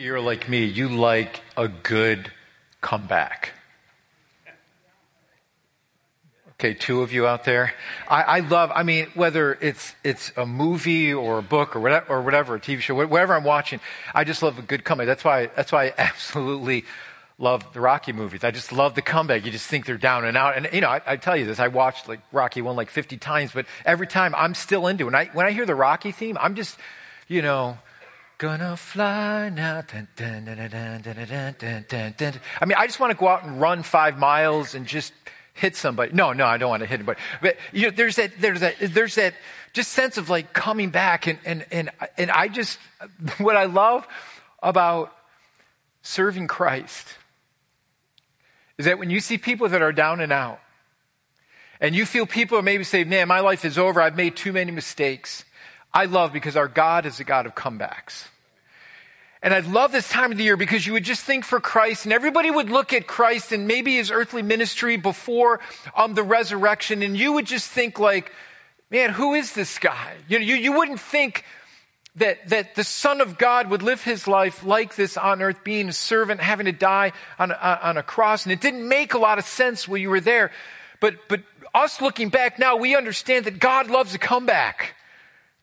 You're like me. You like a good comeback. Okay, two of you out there. I, I, love, I mean, whether it's, it's a movie or a book or whatever, or whatever, a TV show, whatever I'm watching, I just love a good comeback. That's why, that's why I absolutely love the Rocky movies. I just love the comeback. You just think they're down and out. And, you know, I, I tell you this, I watched like Rocky 1 like 50 times, but every time I'm still into it. When I, when I hear the Rocky theme, I'm just, you know, gonna fly now. I mean, I just want to go out and run five miles and just hit somebody. No, no, I don't want to hit anybody. But you know, there's that, there's that, there's that just sense of like coming back. And, and, and, and I just, what I love about serving Christ is that when you see people that are down and out, and you feel people maybe say, man, my life is over. I've made too many mistakes. I love because our God is a God of comebacks. And I love this time of the year because you would just think for Christ and everybody would look at Christ and maybe his earthly ministry before um, the resurrection and you would just think like, man, who is this guy? You know, you, you wouldn't think that, that the Son of God would live his life like this on earth, being a servant, having to die on a, on a cross. And it didn't make a lot of sense when you were there. But, but us looking back now, we understand that God loves a comeback.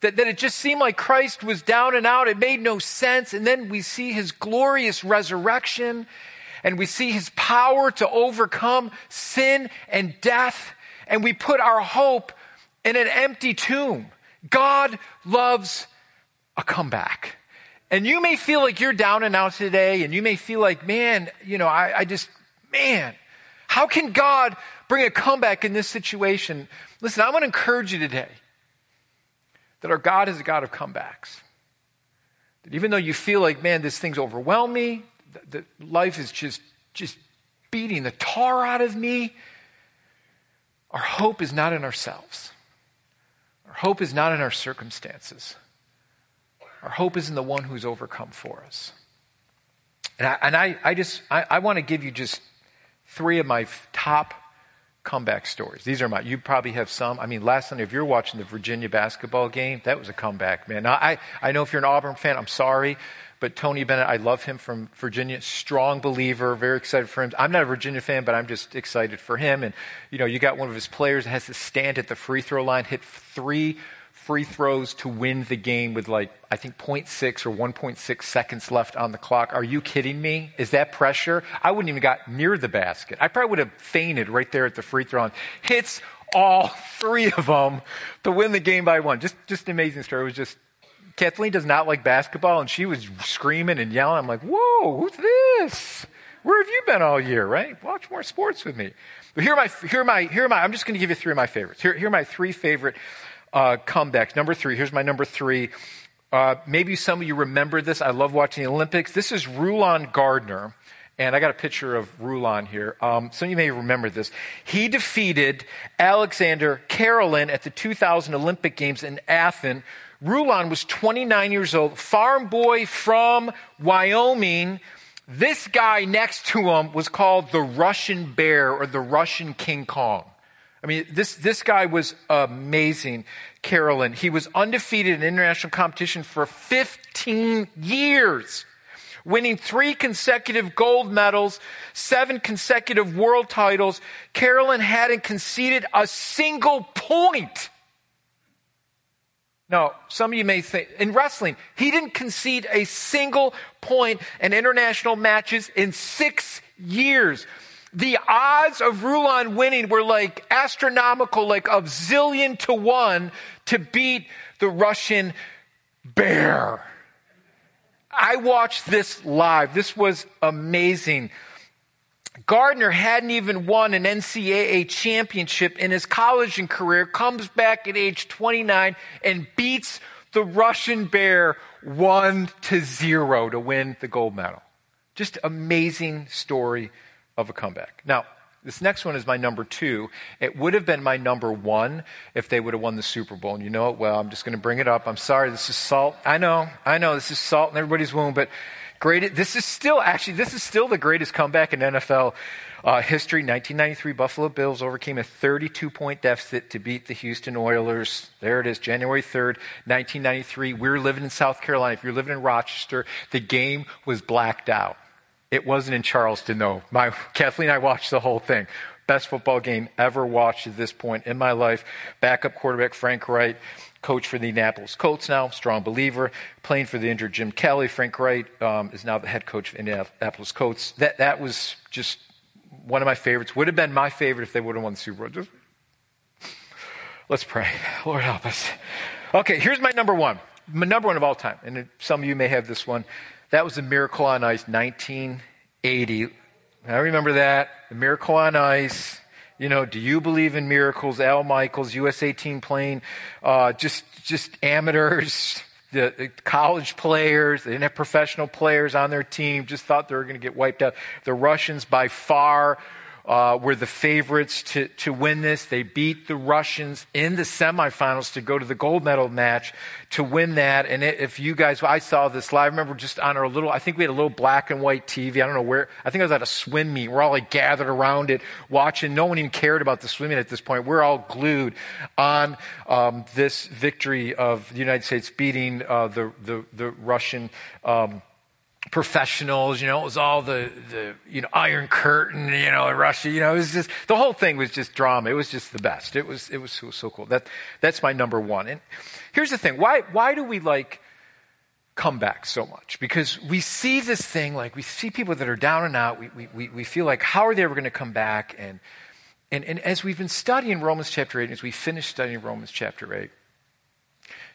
That, that it just seemed like Christ was down and out. It made no sense. And then we see his glorious resurrection and we see his power to overcome sin and death. And we put our hope in an empty tomb. God loves a comeback. And you may feel like you're down and out today, and you may feel like, man, you know, I, I just, man, how can God bring a comeback in this situation? Listen, I want to encourage you today that our God is a God of comebacks. That even though you feel like, man, this thing's overwhelmed me, that life is just, just beating the tar out of me, our hope is not in ourselves. Our hope is not in our circumstances. Our hope is in the one who's overcome for us. And I, and I, I just, I, I want to give you just three of my top comeback stories. These are my, you probably have some. I mean, last night, if you're watching the Virginia basketball game, that was a comeback, man. Now, I, I know if you're an Auburn fan, I'm sorry, but Tony Bennett, I love him from Virginia. Strong believer, very excited for him. I'm not a Virginia fan, but I'm just excited for him. And, you know, you got one of his players that has to stand at the free throw line, hit three free throws to win the game with like, I think 0.6 or 1.6 seconds left on the clock. Are you kidding me? Is that pressure? I wouldn't even got near the basket. I probably would have fainted right there at the free throw. Hits all three of them to win the game by one. Just, just amazing story. It was just, Kathleen does not like basketball and she was screaming and yelling. I'm like, whoa, who's this? Where have you been all year, right? Watch more sports with me. But here are my, here are my, here are my, I'm just going to give you three of my favorites. Here, here are my three favorite uh, comebacks. Number three, here's my number three. Uh, maybe some of you remember this. I love watching the Olympics. This is Rulon Gardner. And I got a picture of Rulon here. Um, some of you may remember this. He defeated Alexander Karelin at the 2000 Olympic Games in Athens. Rulon was 29 years old, farm boy from Wyoming. This guy next to him was called the Russian Bear or the Russian King Kong. I mean, this, this guy was amazing, Karelin. He was undefeated in international competition for 15 years, winning three consecutive gold medals, seven consecutive world titles. Karelin hadn't conceded a single point. Now, some of you may think, in wrestling, he didn't concede a single point in international matches in six years the odds of Rulon winning were like astronomical, like of zillion to one to beat the Russian bear. I watched this live. This was amazing. Gardner hadn't even won an NCAA championship in his college and career, comes back at age 29 and beats the Russian bear one to zero to win the gold medal. Just amazing story of a comeback. Now, this next one is my number two. It would have been my number one if they would have won the Super Bowl. And you know it well. I'm just going to bring it up. I'm sorry. This is salt. I know. I know. This is salt in everybody's wound. But Great. This is still, actually, this is still the greatest comeback in NFL uh, history. 1993 Buffalo Bills overcame a 32 point deficit to beat the Houston Oilers. There it is, January 3rd, 1993. We were living in South Carolina. If you're living in Rochester, the game was blacked out. It wasn't in Charleston, though. My, Kathleen and I watched the whole thing. Best football game ever watched at this point in my life. Backup quarterback Frank Reich, coach for the Indianapolis Colts now, strong believer, playing for the injured Jim Kelly. Frank Reich um, is now the head coach of Indianapolis Colts. That, that was just one of my favorites. Would have been my favorite if they would have won the Super Bowl. Just, let's pray. Lord help us. Okay, here's my number one. My number one of all time. And some of you may have this one. That was the Miracle on Ice, 1980. I remember that. The Miracle on Ice. You know, do you believe in miracles? Al Michaels, USA team playing, uh, just, just amateurs, the, the, college players, they didn't have professional players on their team, just thought they were going to get wiped out. The Russians by far uh, were the favorites to, to win this. They beat the Russians in the semifinals to go to the gold medal match to win that. And if you guys, I saw this live. I remember just on our little, I think we had a little black and white TV. I don't know where, I think I was at a swim meet. We're all like gathered around it watching. No one even cared about the swimming at this point. We're all glued on um, this victory of the United States beating uh, the, the, the Russian um, professionals, you know, it was all the, the, you know, Iron Curtain, you know, Russia, you know, it was just, the whole thing was just drama. It was just the best. It was, it was so, so cool. That, that's my number one. And here's the thing. Why, why do we like come back so much? Because we see this thing, like we see people that are down and out. We, we, we feel like, how are they ever going to come back? And, and, and as we've been studying Romans chapter 8, as we finish studying Romans chapter 8,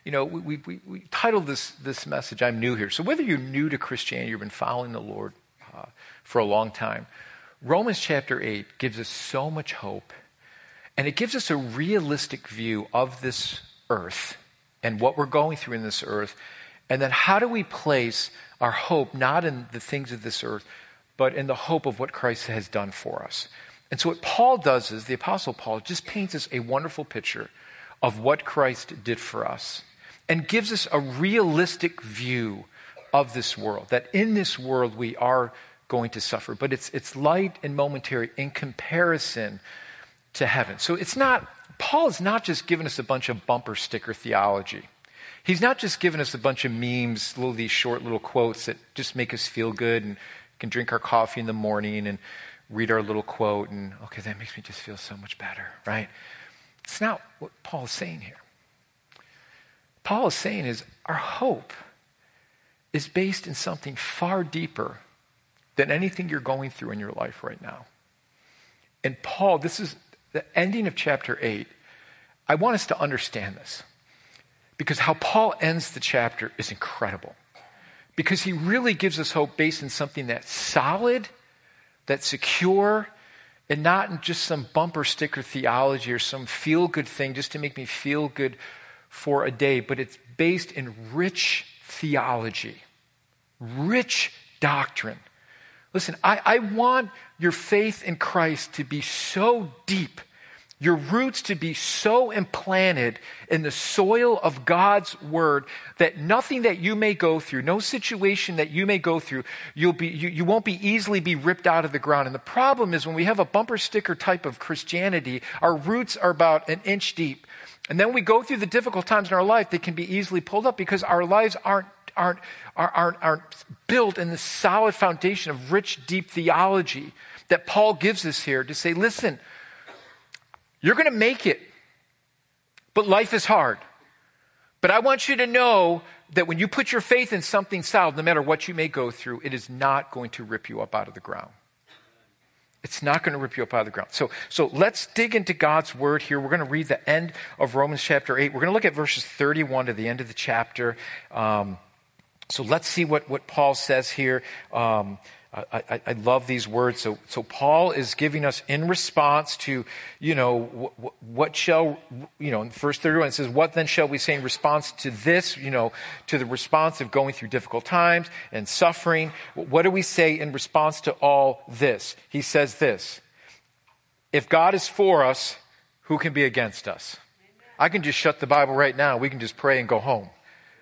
you know, we, we, we titled this, this message, I'm New Here. So whether you're new to Christianity, you've been following the Lord uh, for a long time, Romans chapter 8 gives us so much hope. And it gives us a realistic view of this earth and what we're going through in this earth. And then how do we place our hope not in the things of this earth, but in the hope of what Christ has done for us? And so what Paul does is, the Apostle Paul just paints us a wonderful picture of what Christ did for us and gives us a realistic view of this world. That in this world we are going to suffer, but it's, it's light and momentary in comparison to heaven. So it's not, Paul is not just giving us a bunch of bumper sticker theology. He's not just giving us a bunch of memes, little these short little quotes that just make us feel good and can drink our coffee in the morning and read our little quote and okay, that makes me just feel so much better, right? It's not what Paul is saying here. Paul is saying is our hope is based in something far deeper than anything you're going through in your life right now. And Paul, this is the ending of chapter 8. I want us to understand this because how Paul ends the chapter is incredible. Because he really gives us hope based in something that's solid, that's secure, and not in just some bumper sticker theology or some feel good thing just to make me feel good for a day, but it's based in rich theology, rich doctrine. Listen, I, I want your faith in Christ to be so deep, your roots to be so implanted in the soil of God's word that nothing that you may go through, no situation that you may go through, you'll be, you, you won't be easily be ripped out of the ground. And the problem is when we have a bumper sticker type of Christianity, our roots are about an inch deep. And then we go through the difficult times in our life that can be easily pulled up because our lives aren't, aren't, aren't, aren't built in the solid foundation of rich, deep theology that Paul gives us here to say, listen, you're going to make it, but life is hard. But I want you to know that when you put your faith in something solid, no matter what you may go through, it is not going to rip you up out of the ground. It's not going to rip you up out of the ground. So, so let's dig into God's word here. We're going to read the end of Romans chapter 8. We're going to look at verses 31 to the end of the chapter. Um, so let's see what, what Paul says here. Um, I, I, love these words. So, so Paul is giving us in response to, you know, what, what shall, you know, in verse 31 it says, what then shall we say in response to this, you know, to the response of going through difficult times and suffering? What do we say in response to all this? He says this, if God is for us, who can be against us? I can just shut the Bible right now. We can just pray and go home.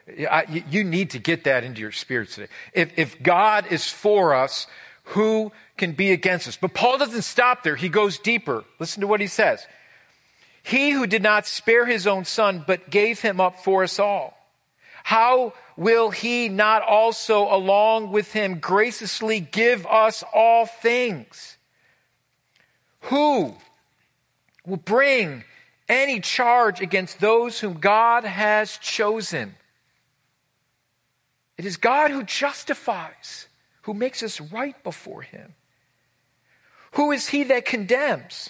I, you need to get that into your spirit today. If, if God is for us, who can be against us? But Paul doesn't stop there. He goes deeper. Listen to what he says. He who did not spare his own son, but gave him up for us all. How will he not also, along with him, graciously give us all things? Who will bring any charge against those whom God has chosen? It is God who justifies, who makes us right before him. Who is he that condemns?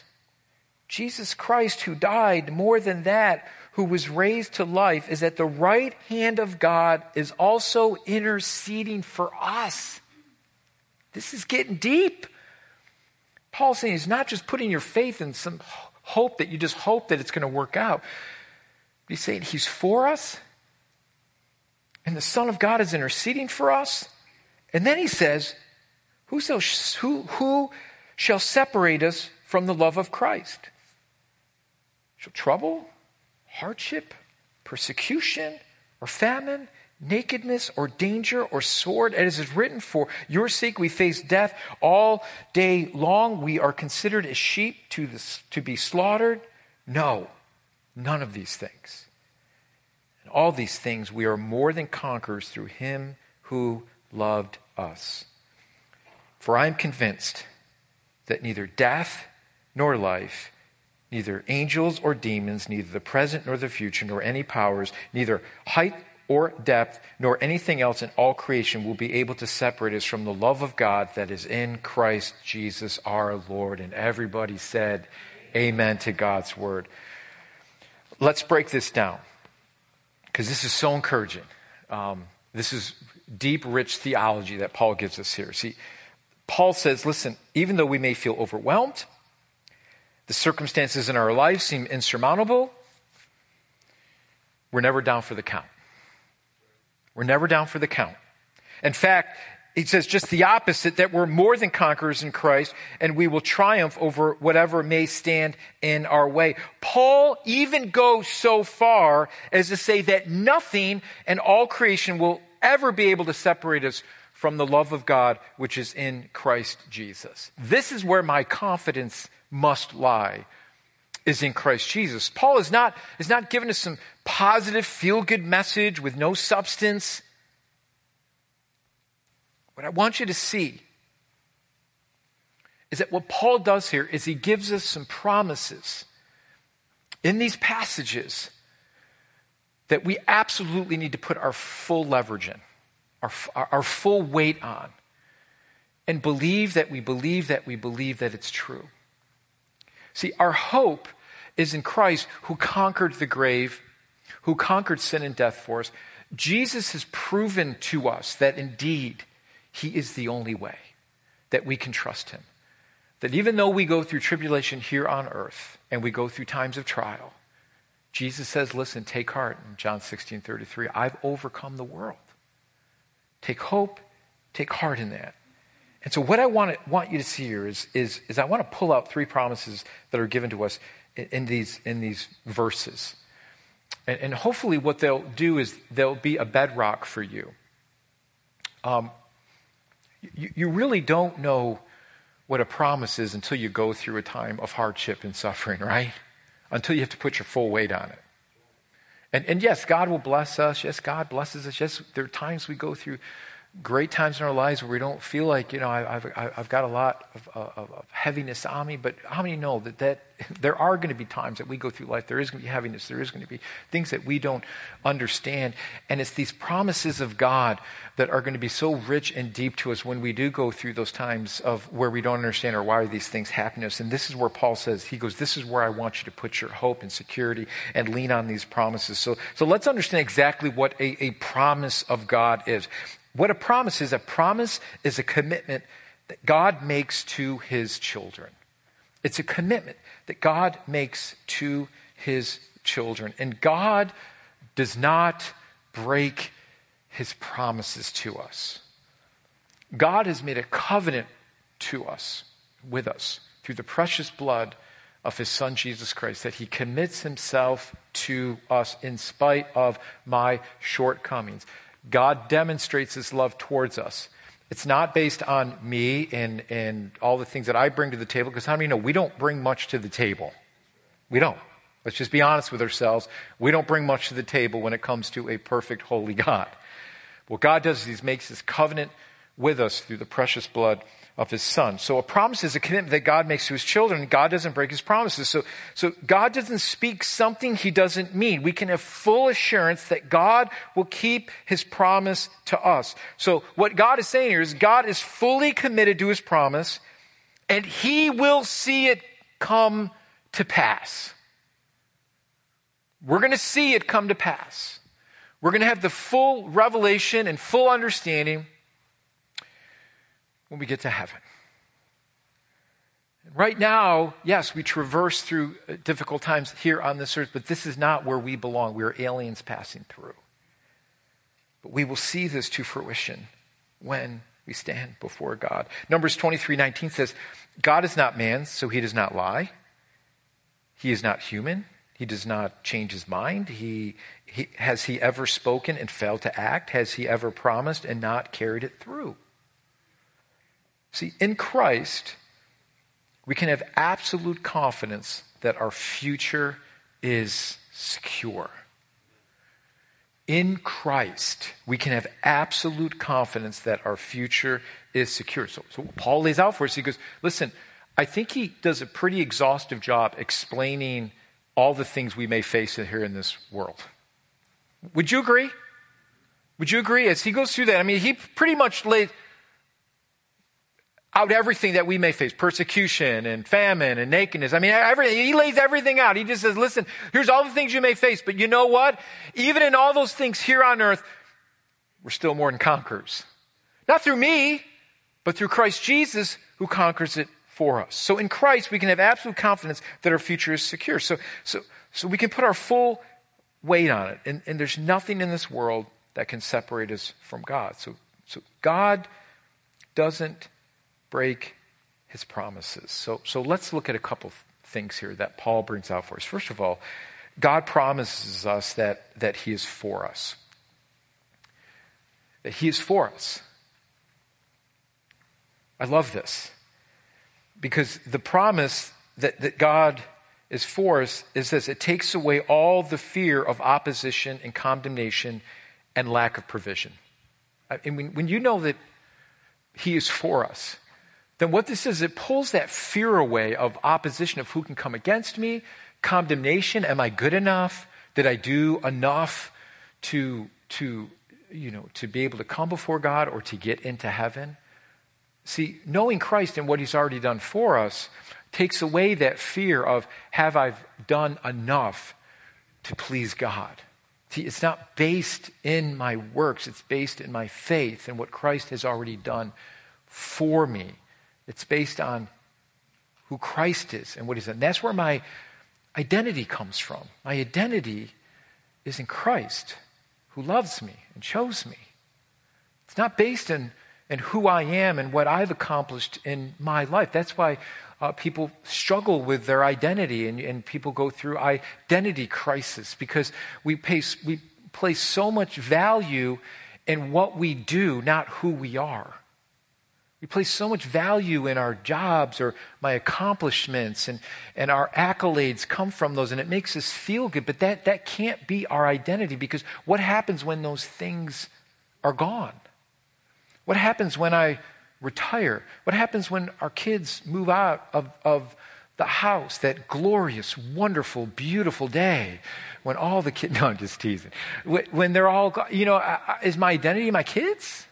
Jesus Christ, who died, more than that, who was raised to life, is at the right hand of God, is also interceding for us. This is getting deep. Paul's saying he's not just putting your faith in some hope that you just hope that it's going to work out. He's saying he's for us, and the Son of God is interceding for us. And then he says, Who shall, who, who shall separate us from the love of Christ? Shall trouble, hardship, persecution, or famine, nakedness, or danger, or sword, as is written, for your sake we face death all day long. We are considered as sheep to, the, to be slaughtered. No, none of these things. All these things we are more than conquerors through him who loved us. For I am convinced that neither death nor life, neither angels or demons, neither the present nor the future, nor any powers, neither height or depth, nor anything else in all creation will be able to separate us from the love of God that is in Christ Jesus our Lord. And everybody said, Amen to God's word. Let's break this down because this is so encouraging. Um, this is deep, rich theology that Paul gives us here. See, Paul says, listen, even though we may feel overwhelmed, the circumstances in our life seem insurmountable, we're never down for the count. We're never down for the count. In fact, he says just the opposite that we're more than conquerors in Christ and we will triumph over whatever may stand in our way. Paul even goes so far as to say that nothing in all creation will ever be able to separate us from the love of God which is in Christ Jesus. This is where my confidence must lie is in Christ Jesus. Paul is not, is not giving us some positive, feel good message with no substance. What I want you to see is that what Paul does here is he gives us some promises in these passages that we absolutely need to put our full leverage in, our, our full weight on, and believe that we believe that we believe that it's true. See, our hope is in Christ who conquered the grave, who conquered sin and death for us. Jesus has proven to us that indeed he is the only way that we can trust him. That even though we go through tribulation here on earth and we go through times of trial, Jesus says, listen, take heart in John 16 33. I've overcome the world. Take hope, take heart in that. And so, what I want, to, want you to see here is, is, is I want to pull out three promises that are given to us in, in these, in these verses. And, and, hopefully, what they'll do is they'll be a bedrock for you. Um, you. You really don't know what a promise is until you go through a time of hardship and suffering, right? Until you have to put your full weight on it. And, and yes, God will bless us. Yes, God blesses us. Yes, there are times we go through great times in our lives where we don't feel like, you know, I, have I've got a lot of, of, of, heaviness on me, but how many know that, that there are going to be times that we go through life, there is going to be heaviness, there is going to be things that we don't understand. And it's these promises of God that are going to be so rich and deep to us when we do go through those times of where we don't understand or why are these things happening to us. And this is where Paul says, he goes, this is where I want you to put your hope and security and lean on these promises. So, so let's understand exactly what a, a promise of God is. What a promise is a promise is a commitment that God makes to his children. It's a commitment that God makes to his children. And God does not break his promises to us. God has made a covenant to us, with us, through the precious blood of his son Jesus Christ, that he commits himself to us in spite of my shortcomings. God demonstrates his love towards us. It's not based on me and, and all the things that I bring to the table, because how many know we don't bring much to the table? We don't. Let's just be honest with ourselves. We don't bring much to the table when it comes to a perfect, holy God. What God does is He makes His covenant with us through the precious blood of his son. So a promise is a commitment that God makes to his children. God doesn't break his promises. So, so God doesn't speak something he doesn't mean. We can have full assurance that God will keep his promise to us. So what God is saying here is God is fully committed to his promise and he will see it come to pass. We're going to see it come to pass. We're going to have the full revelation and full understanding when we get to heaven. Right now, yes, we traverse through uh, difficult times here on this earth, but this is not where we belong. We are aliens passing through. But we will see this to fruition when we stand before God. Numbers 23 19 says, God is not man, so he does not lie. He is not human. He does not change his mind. He, he, has he ever spoken and failed to act? Has he ever promised and not carried it through? See, in Christ, we can have absolute confidence that our future is secure. In Christ, we can have absolute confidence that our future is secure. So, so Paul lays out for us, he goes, listen, I think he does a pretty exhaustive job explaining all the things we may face here in this world. Would you agree? Would you agree? As he goes through that, I mean, he pretty much lays, out everything that we may face persecution and famine and nakedness. I mean, everything. He lays everything out. He just says, listen, here's all the things you may face, but you know what? Even in all those things here on earth, we're still more than conquerors. Not through me, but through Christ Jesus who conquers it for us. So in Christ, we can have absolute confidence that our future is secure. So, so, so we can put our full weight on it. And, and there's nothing in this world that can separate us from God. So, so God doesn't break his promises. So, so let's look at a couple things here that Paul brings out for us. First of all, God promises us that, that he is for us. That he is for us. I love this because the promise that, that God is for us is this it takes away all the fear of opposition and condemnation and lack of provision. I mean, when you know that He is for us, then what this is, it pulls that fear away of opposition of who can come against me, condemnation. Am I good enough? Did I do enough to, to, you know, to be able to come before God or to get into heaven? See, knowing Christ and what he's already done for us takes away that fear of, have I done enough to please God? See, it's not based in my works, it's based in my faith and what Christ has already done for me. It's based on who Christ is and what he's done. That's where my identity comes from. My identity is in Christ, who loves me and chose me. It's not based in, in who I am and what I've accomplished in my life. That's why uh, people struggle with their identity and, and people go through identity crisis because we, place we place so much value in what we do, not who we are. We place so much value in our jobs or my accomplishments, and, and our accolades come from those, and it makes us feel good. But that, that can't be our identity because what happens when those things are gone? What happens when I retire? What happens when our kids move out of, of the house, that glorious, wonderful, beautiful day when all the kids, no, I'm just teasing. When they're all, you know, is my identity my kids?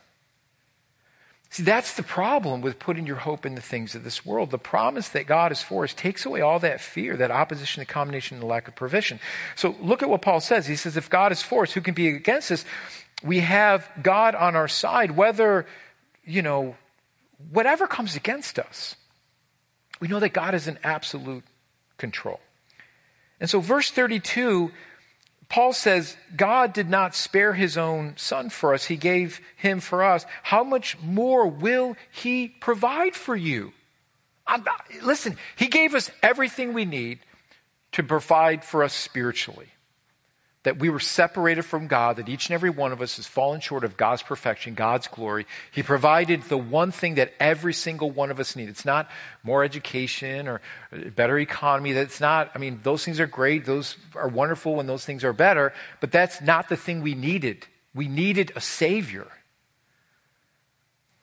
See, that's the problem with putting your hope in the things of this world. The promise that God is for us takes away all that fear, that opposition, the combination, and the lack of provision. So look at what Paul says. He says, if God is for us, who can be against us? We have God on our side, whether, you know, whatever comes against us. We know that God is in absolute control. And so verse 32 Paul says, God did not spare his own son for us, he gave him for us. How much more will he provide for you? Listen, He gave us everything we need to provide for us spiritually. That we were separated from God, that each and every one of us has fallen short of God's perfection, God's glory. He provided the one thing that every single one of us need. It's not more education or better economy. That's not, I mean, those things are great. Those are wonderful when those things are better, but that's not the thing we needed. We needed a Savior.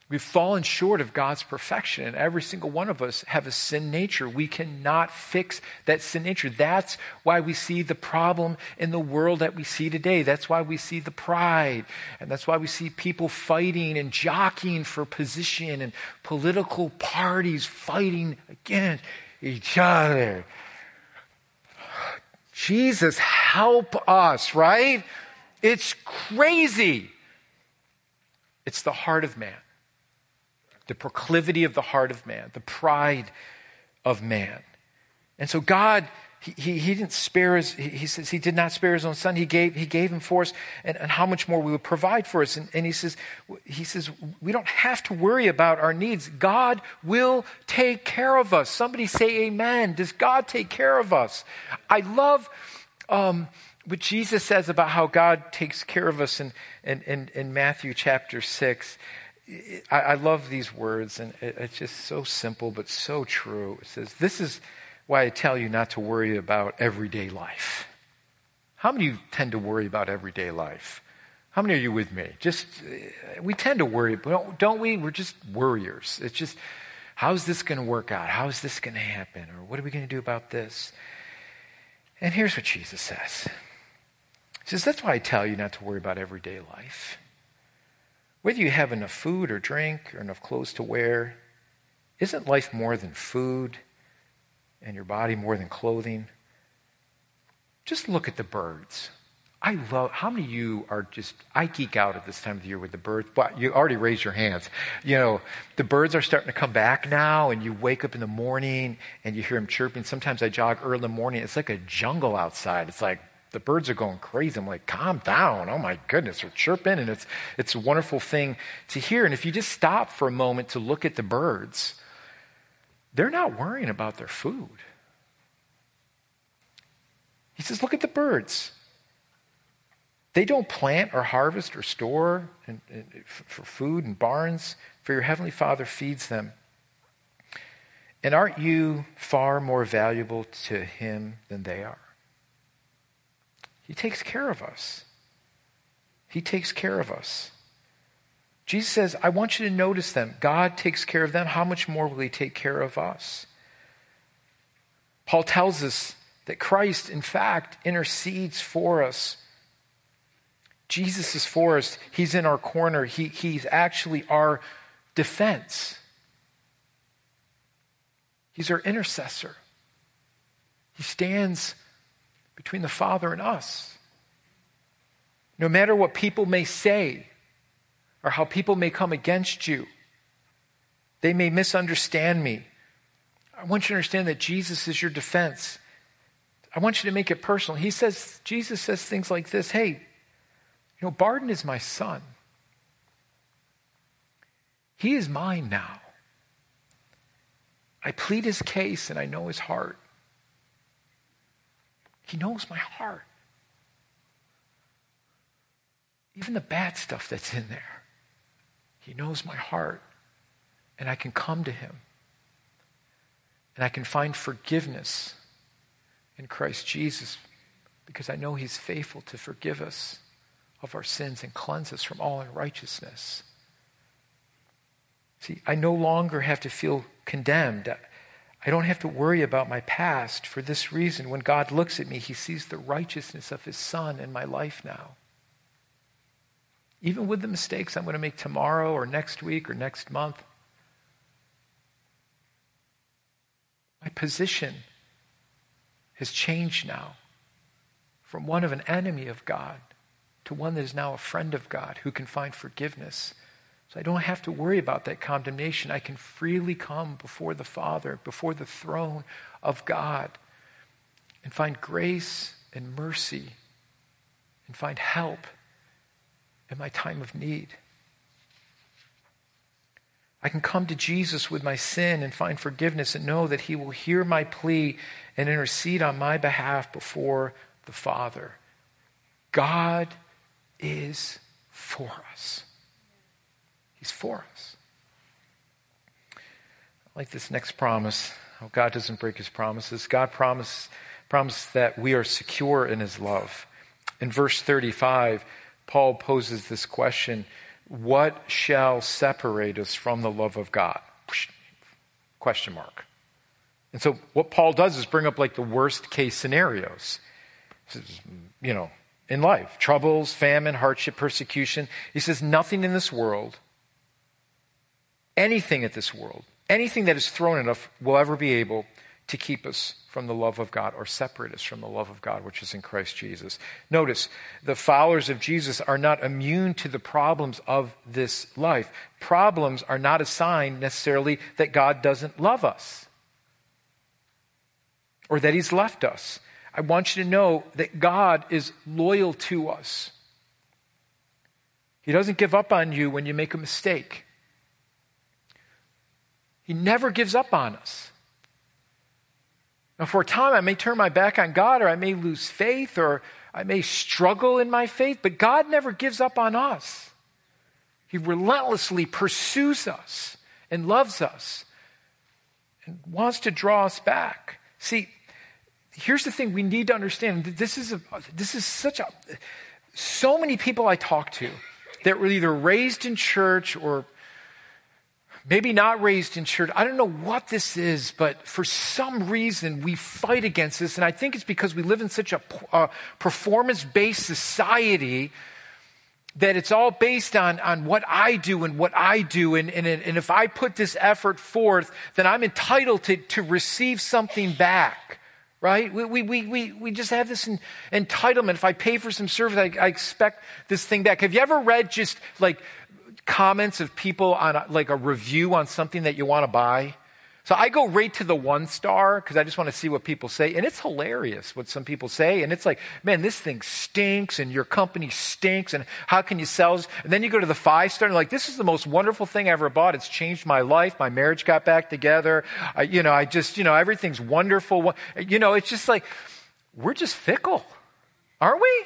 We've fallen short of God's perfection, and every single one of us have a sin nature. We cannot fix that sin nature. That's why we see the problem in the world that we see today. That's why we see the pride, and that's why we see people fighting and jockeying for position, and political parties fighting against each other. Jesus, help us, right? It's crazy. It's the heart of man the proclivity of the heart of man, the pride of man. And so God, he, he, he didn't spare his, he, says he did not spare his own son. He gave, he gave him for us and, and how much more we would provide for us. And, and he says, he says, we don't have to worry about our needs. God will take care of us. Somebody say amen. Does God take care of us? I love, um, what Jesus says about how God takes care of us in, in, in, in Matthew chapter 6. I, I love these words, and it, it's just so simple but so true. It says, This is why I tell you not to worry about everyday life. How many of you tend to worry about everyday life? How many are you with me? Just, eh, we tend to worry, don't we? We're just worriers. It's just, how's this going to work out? How's this going to happen? Or what are we going to do about this? And here's what Jesus says He says, That's why I tell you not to worry about everyday life. Whether you have enough food or drink or enough clothes to wear, isn't life more than food and your body more than clothing? Just look at the birds. I love, how many of you are just, I geek out at this time of the year with the birds, but you already raised your hands. You know, the birds are starting to come back now, and you wake up in the morning and you hear them chirping. Sometimes I jog early in the morning. It's like a jungle outside. It's like the birds are going crazy. I'm like, calm down. Oh my goodness, they're chirping, and it's it's a wonderful thing to hear. And if you just stop for a moment to look at the birds, they're not worrying about their food. He says, look at the birds. They don't plant or harvest or store for food in barns, for your heavenly Father feeds them. And aren't you far more valuable to him than they are? He takes care of us. He takes care of us. Jesus says, I want you to notice them. God takes care of them. How much more will He take care of us? Paul tells us that Christ, in fact, intercedes for us. Jesus is for us. He's in our corner. He, he's actually our defense. He's our intercessor. He stands between the Father and us. No matter what people may say or how people may come against you, they may misunderstand me. I want you to understand that Jesus is your defense. I want you to make it personal. He says, Jesus says things like this Hey, you know, Barden is my son. He is mine now. I plead his case and I know his heart. He knows my heart. Even the bad stuff that's in there. He knows my heart. And I can come to him. And I can find forgiveness in Christ Jesus because I know he's faithful to forgive us of our sins and cleanse us from all unrighteousness. See, I no longer have to feel condemned. I don't have to worry about my past for this reason. When God looks at me, he sees the righteousness of his son in my life now. Even with the mistakes I'm going to make tomorrow or next week or next month, my position has changed now from one of an enemy of God to one that is now a friend of God who can find forgiveness so I don't have to worry about that condemnation. I can freely come before the Father, before the throne of God, and find grace and mercy and find help in my time of need. I can come to Jesus with my sin and find forgiveness and know that He will hear my plea and intercede on my behalf before the Father. God is for us. He's for us. I like this next promise. Oh, God doesn't break his promises. God promised, promised that we are secure in his love. In verse 35, Paul poses this question What shall separate us from the love of God? Question mark. And so what Paul does is bring up like the worst case scenarios. You know, in life troubles, famine, hardship, persecution. He says, Nothing in this world, anything at this world, anything that is thrown at us will ever be able to keep us from the love of God or separate us from the love of God, which is in Christ Jesus. Notice, the followers of Jesus are not immune to the problems of this life. Problems are not a sign necessarily that God doesn't love us or that He's left us. I want you to know that God is loyal to us. He doesn't give up on you when you make a mistake. He never gives up on us. Now, for a time, I may turn my back on God, or I may lose faith, or I may struggle in my faith, but God never gives up on us. He relentlessly pursues us and loves us and wants to draw us back. See, here's the thing we need to understand this is, a, this is such a, so many people I talk to that were either raised in church or maybe not raised in church. I don't know what this is, but for some reason we fight against this. And I think it's because we live in such a, performance based society that it's all based on, on what I do and what I do. And, and, and if I put this effort forth, then I'm entitled to, to receive something back right? We, we, we, we just have this entitlement. If I pay for some service, I, I expect this thing back. Have you ever read just like comments of people on a, like a review on something that you want to buy? So I go right to the one star because I just want to see what people say. And it's hilarious what some people say. And it's like, man, this thing stinks and your company stinks. And how can you sell? And then you go to the five star and like, this is the most wonderful thing I ever bought. It's changed my life. My marriage got back together. I, you know, I just, you know, everything's wonderful. You know, it's just like, we're just fickle, aren't we?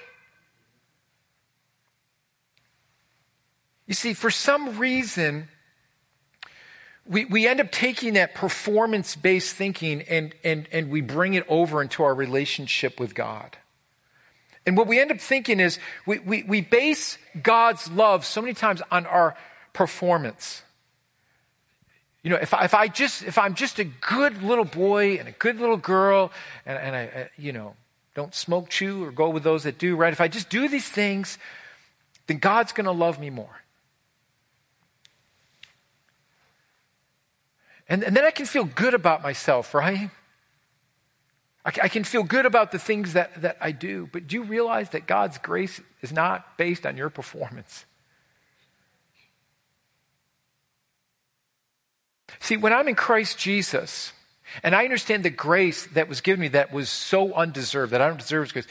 You see, for some reason, we, we end up taking that performance based thinking and, and, and we bring it over into our relationship with God. And what we end up thinking is we, we, we base God's love so many times on our performance. You know, if I, if I just, if I'm just a good little boy and a good little girl and, and I, you know, don't smoke, chew, or go with those that do, right? If I just do these things, then God's going to love me more. And, and then I can feel good about myself, right? I, I can feel good about the things that, that I do. But do you realize that God's grace is not based on your performance? See, when I'm in Christ Jesus, and I understand the grace that was given me that was so undeserved, that I don't deserve grace,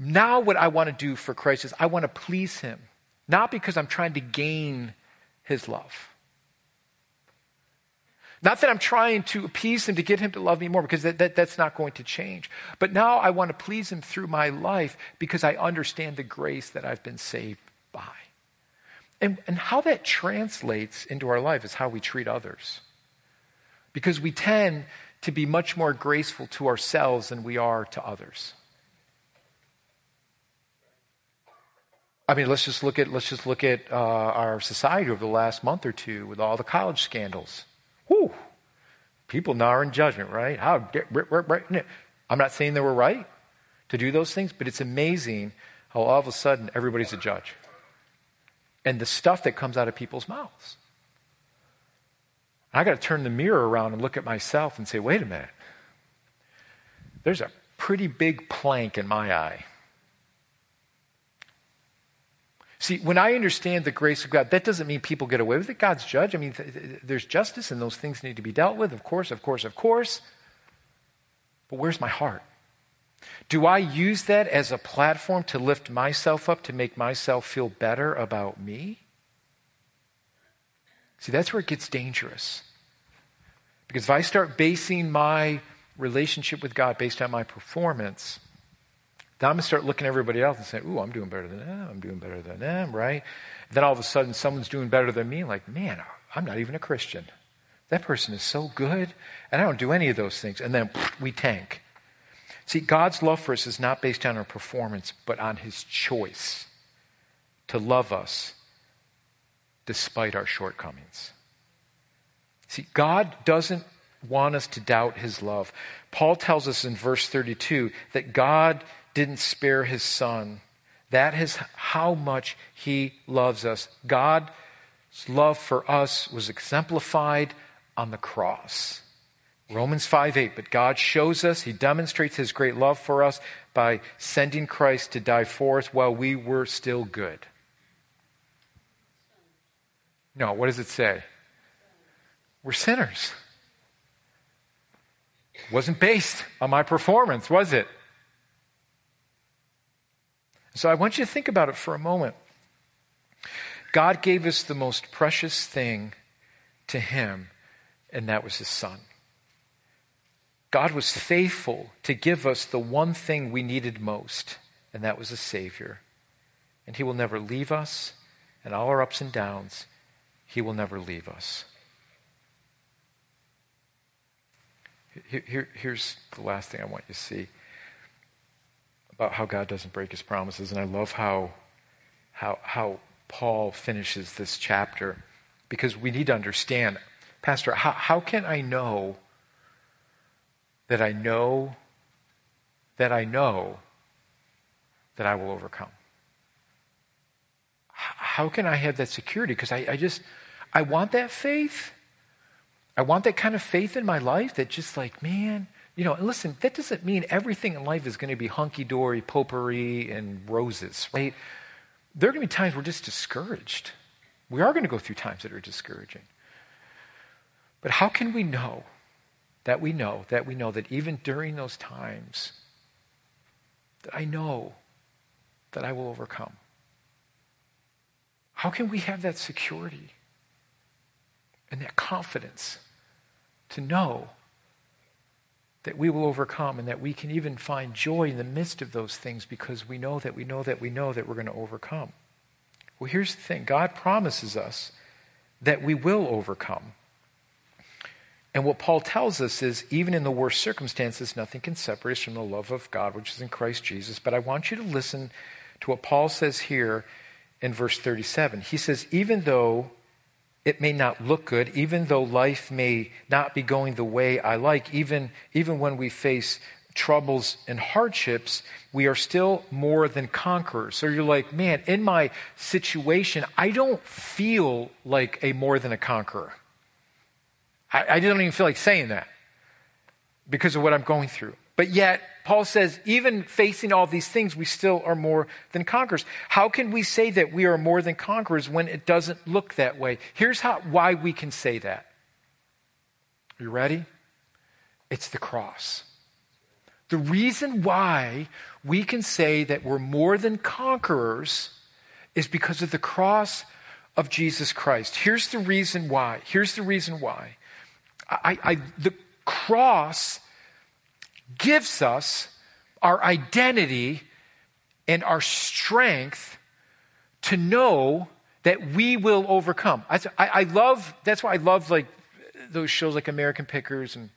now what I want to do for Christ is I want to please him, not because I'm trying to gain his love. Not that I'm trying to appease him to get him to love me more, because that, that, that's not going to change. But now I want to please him through my life because I understand the grace that I've been saved by. And, and how that translates into our life is how we treat others. Because we tend to be much more graceful to ourselves than we are to others. I mean, let's just look at let's just look at uh, our society over the last month or two with all the college scandals. Whew. People now are in judgment, right? How I'm not saying they were right to do those things, but it's amazing how all of a sudden everybody's a judge. And the stuff that comes out of people's mouths. I got to turn the mirror around and look at myself and say, wait a minute. There's a pretty big plank in my eye. See, when I understand the grace of God, that doesn't mean people get away with it. God's judge. I mean, th- th- there's justice and those things need to be dealt with, of course, of course, of course. But where's my heart? Do I use that as a platform to lift myself up, to make myself feel better about me? See, that's where it gets dangerous. Because if I start basing my relationship with God based on my performance, then I'm going to start looking at everybody else and saying, Ooh, I'm doing better than them. I'm doing better than them, right? Then all of a sudden, someone's doing better than me. Like, man, I'm not even a Christian. That person is so good, and I don't do any of those things. And then we tank. See, God's love for us is not based on our performance, but on his choice to love us despite our shortcomings. See, God doesn't want us to doubt his love. Paul tells us in verse 32 that God didn't spare his son. That is how much he loves us. God's love for us was exemplified on the cross. Romans 5 8, but God shows us, He demonstrates His great love for us by sending Christ to die for us while we were still good. No, what does it say? We're sinners. Wasn't based on my performance, was it? So I want you to think about it for a moment. God gave us the most precious thing to Him, and that was His Son. God was faithful to give us the one thing we needed most, and that was a Savior. And He will never leave us, and all our ups and downs, He will never leave us. Here, here, here's the last thing I want you to see about how God doesn't break his promises. And I love how, how, how Paul finishes this chapter because we need to understand, Pastor, how, how can I know that I know that I know that I will overcome? How can I have that security? Because I, I just, I want that faith. I want that kind of faith in my life that just like, man, you know, listen, that doesn't mean everything in life is going to be hunky dory, potpourri, and roses, right? There are going to be times we're just discouraged. We are going to go through times that are discouraging. But how can we know that we know, that we know that even during those times, that I know that I will overcome? How can we have that security and that confidence to know that we will overcome and that we can even find joy in the midst of those things because we know that we know that we know that we're going to overcome? Well, here's the thing God promises us that we will overcome. And what Paul tells us is even in the worst circumstances, nothing can separate us from the love of God, which is in Christ Jesus. But I want you to listen to what Paul says here in verse 37. He says, Even though it may not look good, even though life may not be going the way I like, even, even when we face troubles and hardships, we are still more than conquerors. So you're like, man, in my situation, I don't feel like a more than a conqueror. I, I don't even feel like saying that because of what I'm going through. But yet, Paul says, even facing all these things, we still are more than conquerors. How can we say that we are more than conquerors when it doesn't look that way? Here's how, why we can say that. Are you ready? It's the cross. The reason why we can say that we're more than conquerors is because of the cross of Jesus Christ. Here's the reason why. Here's the reason why. I, I, the cross gives us our identity and our strength to know that we will overcome. I, I, love, that's why I love like those shows like American Pickers and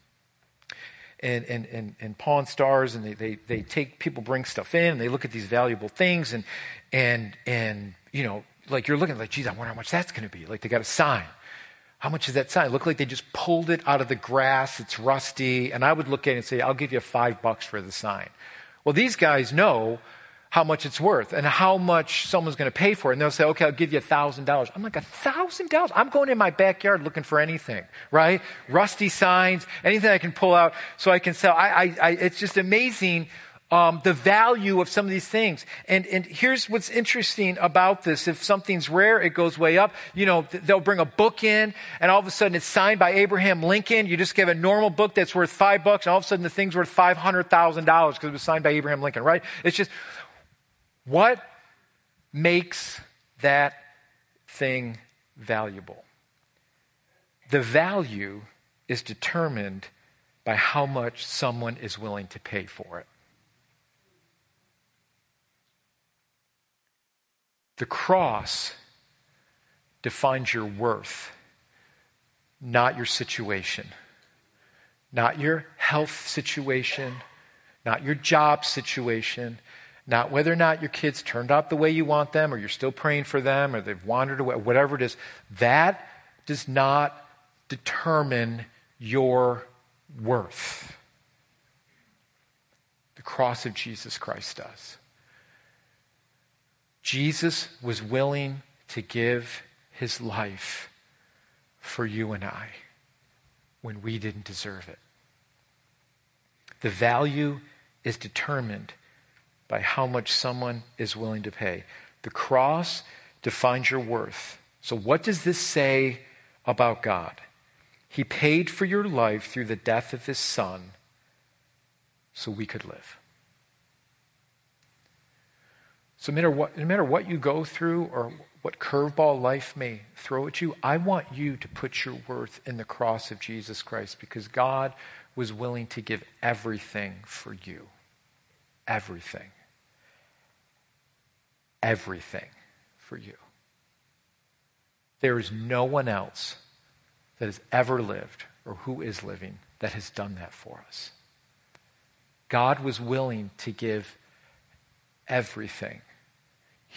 and, and, and, and Pawn Stars, and they, they, they take people bring stuff in, and they look at these valuable things, and and and you know, like you're looking like, geez, I wonder how much that's going to be. Like they got a sign, how much is that sign? It looked like they just pulled it out of the grass. It's rusty. And I would look at it and say, I'll give you five bucks for the sign. Well, these guys know how much it's worth and how much someone's going to pay for it. And they'll say, okay, I'll give you a thousand dollars. I'm like, a thousand dollars? I'm going in my backyard looking for anything, right? Rusty signs, anything I can pull out so I can sell. I, I, I it's just amazing um, the value of some of these things. And, and here's what's interesting about this. If something's rare, it goes way up. You know, they'll bring a book in and all of a sudden it's signed by Abraham Lincoln. You just give a normal book that's worth five bucks and all of a sudden the thing's worth $500,000 because it was signed by Abraham Lincoln, right? It's just, what makes that thing valuable? the value is determined by how much someone is willing to pay for it. The cross defines your worth, not your situation, not your health situation, not your job situation, not whether or not your kids turned out the way you want them, or you're still praying for them, or they've wandered away, whatever it is. That does not determine your worth. The cross of Jesus Christ does. Jesus was willing to give his life for you and I when we didn't deserve it. The value is determined by how much someone is willing to pay. The cross defines your worth. So, what does this say about God? He paid for your life through the death of his son so we could live. So, no matter what, no matter what you go through or what curveball life may throw at you, I want you to put your worth in the cross of Jesus Christ because God was willing to give everything for you. Everything. Everything for you. There is no one else that has ever lived or who is living that has done that for us. God was willing to give everything.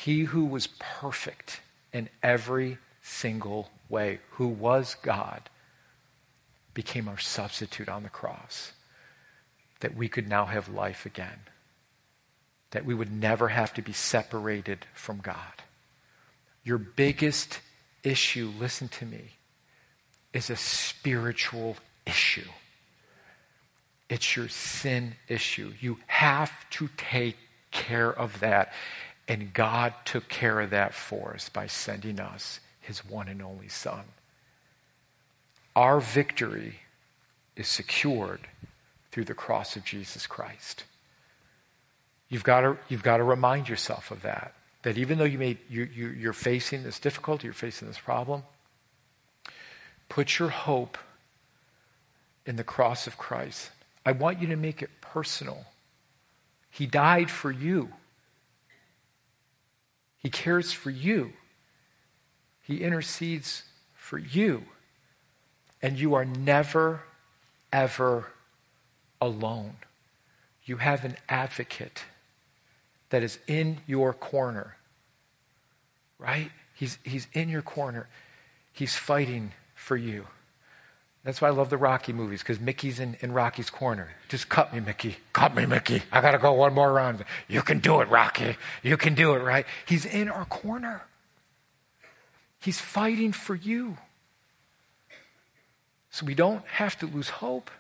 He who was perfect in every single way, who was God, became our substitute on the cross, that we could now have life again, that we would never have to be separated from God. Your biggest issue, listen to me, is a spiritual issue. It's your sin issue. You have to take care of that. And God took care of that for us by sending us his one and only Son. Our victory is secured through the cross of Jesus Christ. You've got to, you've got to remind yourself of that. That even though you may, you, you, you're facing this difficulty, you're facing this problem, Put your hope in the cross of Christ. I want you to make it personal. He died for you. He cares for you. He intercedes for you. And you are never, ever alone. You have an advocate that is in your corner, right? He's, he's in your corner. He's fighting for you. That's why I love the Rocky movies, because Mickey's in, in Rocky's corner. Just cut me, Mickey. Cut me, Mickey. I got to go one more round. You can do it, Rocky. You can do it, right? He's in our corner. He's fighting for you. So we don't have to lose hope,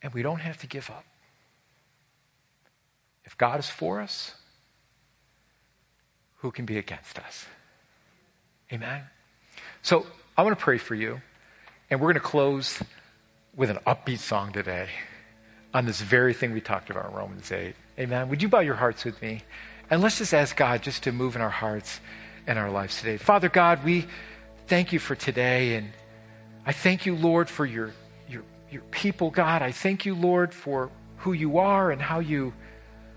and we don't have to give up. If God is for us, who can be against us? Amen? So I want to pray for you, and we're going to close with an upbeat song today on this very thing we talked about in Romans 8. Amen. Would you bow your hearts with me? And let's just ask God just to move in our hearts and our lives today. Father God, we thank you for today, and I thank you, Lord, for your, your, your people, God. I thank you, Lord, for who you are and how you,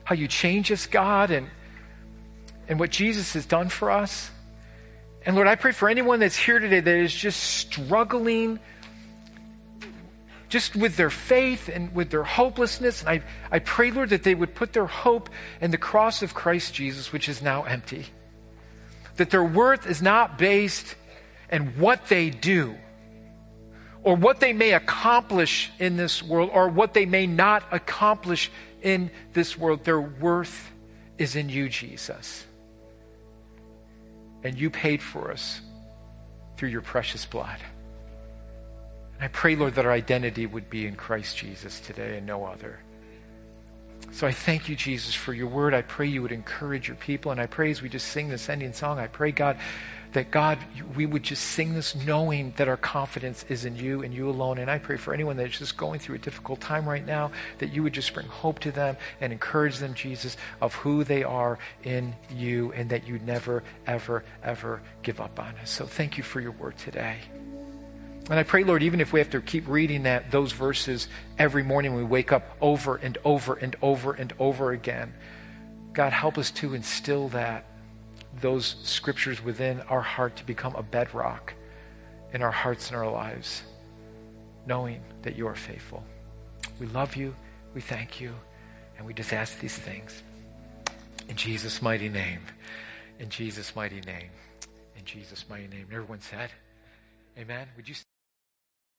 how you change us, God, and, and what Jesus has done for us. And Lord, I pray for anyone that's here today that is just struggling just with their faith and with their hopelessness. And I, I pray, Lord, that they would put their hope in the cross of Christ Jesus, which is now empty. That their worth is not based in what they do or what they may accomplish in this world or what they may not accomplish in this world. Their worth is in you, Jesus. And you paid for us through your precious blood. And I pray, Lord, that our identity would be in Christ Jesus today and no other. So I thank you, Jesus, for your word. I pray you would encourage your people. And I pray as we just sing this ending song, I pray, God, that God, we would just sing this knowing that our confidence is in you and you alone. And I pray for anyone that's just going through a difficult time right now, that you would just bring hope to them and encourage them, Jesus, of who they are in you and that you never, ever, ever give up on us. So thank you for your word today. And I pray, Lord, even if we have to keep reading that, those verses every morning when we wake up over and over and over and over again, God, help us to instill that, those scriptures within our heart to become a bedrock in our hearts and our lives, knowing that you are faithful. We love you, we thank you, and we just ask these things. In Jesus' mighty name. In Jesus' mighty name. In Jesus' mighty name. And everyone said, Amen. Would you